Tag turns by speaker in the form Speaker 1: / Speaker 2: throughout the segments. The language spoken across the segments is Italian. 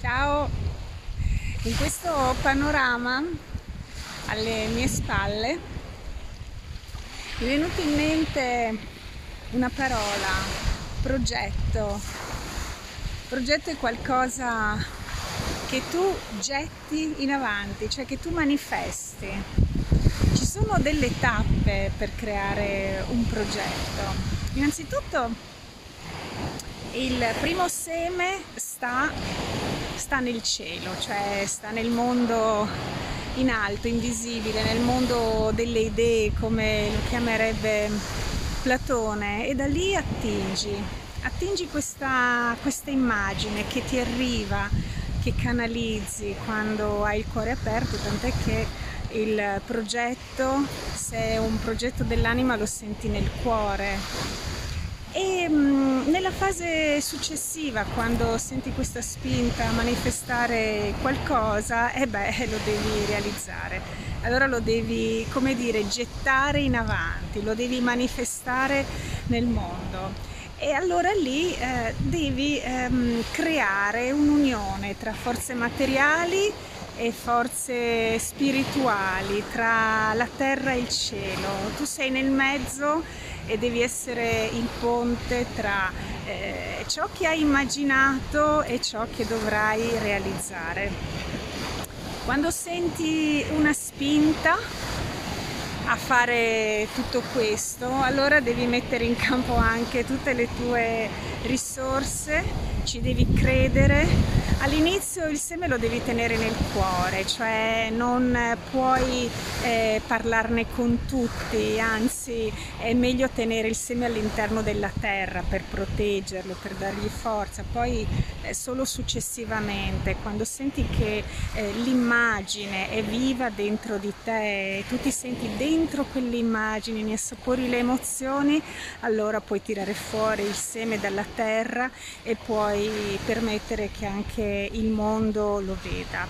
Speaker 1: Ciao! In questo panorama alle mie spalle mi è venuta in mente una parola, progetto. Progetto è qualcosa che tu getti in avanti, cioè che tu manifesti. Ci sono delle tappe per creare un progetto. Innanzitutto il primo seme sta, sta nel cielo, cioè sta nel mondo in alto, invisibile, nel mondo delle idee come lo chiamerebbe Platone e da lì attingi, attingi questa, questa immagine che ti arriva, che canalizzi quando hai il cuore aperto, tant'è che il progetto, se è un progetto dell'anima, lo senti nel cuore e mh, nella fase successiva, quando senti questa spinta a manifestare qualcosa, eh beh, lo devi realizzare. Allora lo devi, come dire, gettare in avanti, lo devi manifestare nel mondo. E allora lì eh, devi ehm, creare un'unione tra forze materiali e forze spirituali, tra la terra e il cielo. Tu sei nel mezzo e devi essere il ponte tra eh, ciò che hai immaginato e ciò che dovrai realizzare. Quando senti una spinta a fare tutto questo, allora devi mettere in campo anche tutte le tue risorse, ci devi credere All'inizio il seme lo devi tenere nel cuore, cioè non puoi eh, parlarne con tutti, anzi è meglio tenere il seme all'interno della terra per proteggerlo, per dargli forza. Poi eh, solo successivamente, quando senti che eh, l'immagine è viva dentro di te, tu ti senti dentro quell'immagine, ne assapori le emozioni, allora puoi tirare fuori il seme dalla terra e puoi permettere che anche il mondo lo veda.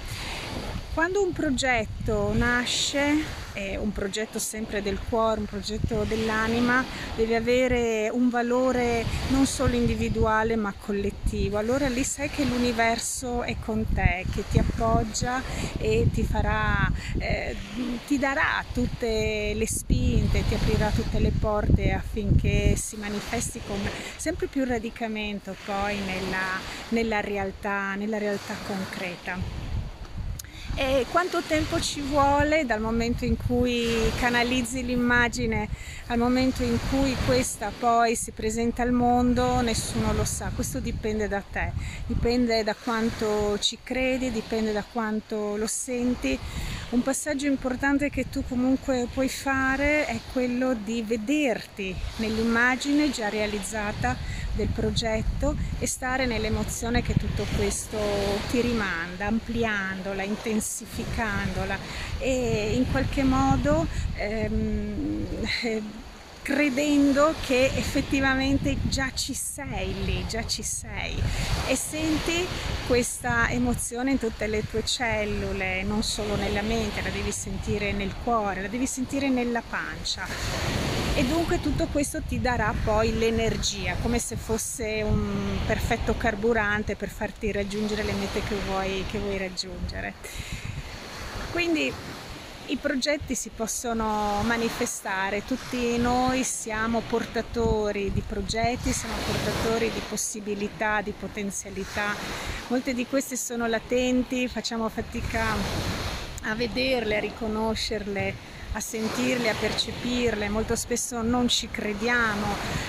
Speaker 1: Quando un progetto nasce, è un progetto sempre del cuore, un progetto dell'anima, deve avere un valore non solo individuale ma collettivo. Allora lì sai che l'universo è con te, che ti appoggia e ti farà, eh, ti darà tutte le spinte, ti aprirà tutte le porte affinché si manifesti con sempre più radicamento poi nella, nella realtà, nella realtà concreta e quanto tempo ci vuole dal momento in cui canalizzi l'immagine al momento in cui questa poi si presenta al mondo nessuno lo sa, questo dipende da te, dipende da quanto ci credi, dipende da quanto lo senti. Un passaggio importante che tu comunque puoi fare è quello di vederti nell'immagine già realizzata del progetto e stare nell'emozione che tutto questo ti rimanda, ampliandola, intensificandola. E in qualche modo ehm, eh, credendo che effettivamente già ci sei lì, già ci sei e senti questa emozione in tutte le tue cellule, non solo nella mente, la devi sentire nel cuore, la devi sentire nella pancia e dunque tutto questo ti darà poi l'energia, come se fosse un perfetto carburante per farti raggiungere le mete che vuoi, che vuoi raggiungere. Quindi i progetti si possono manifestare, tutti noi siamo portatori di progetti, siamo portatori di possibilità, di potenzialità, molte di queste sono latenti, facciamo fatica a vederle, a riconoscerle a sentirle, a percepirle, molto spesso non ci crediamo,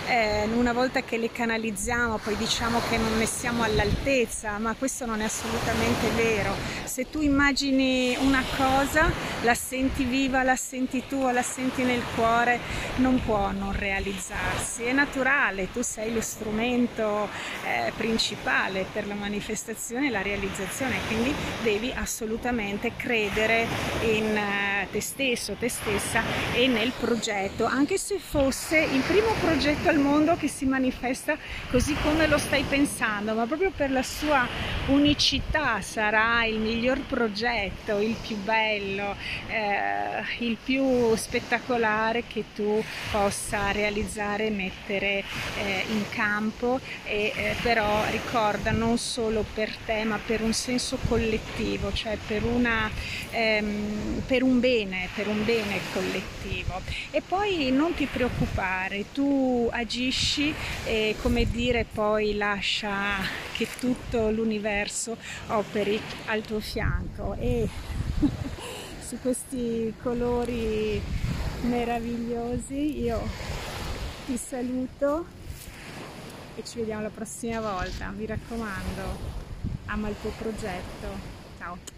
Speaker 1: eh, una volta che le canalizziamo poi diciamo che non ne siamo all'altezza, ma questo non è assolutamente vero. Se tu immagini una cosa, la senti viva, la senti tua, la senti nel cuore, non può non realizzarsi, è naturale, tu sei lo strumento eh, principale per la manifestazione e la realizzazione, quindi devi assolutamente credere in eh, te stesso, te stessa e nel progetto, anche se fosse il primo progetto al mondo che si manifesta così come lo stai pensando, ma proprio per la sua unicità sarà il miglior progetto, il più bello, eh, il più spettacolare che tu possa realizzare mettere eh, in campo. E eh, però ricorda non solo per te ma per un senso collettivo, cioè per, una, ehm, per un bene, per un bene collettivo. E poi non ti preoccupare, tu agisci e come dire poi lascia che tutto l'universo operi al tuo fianco. E su questi colori meravigliosi io ti saluto e ci vediamo la prossima volta. Mi raccomando ama il tuo progetto. Ciao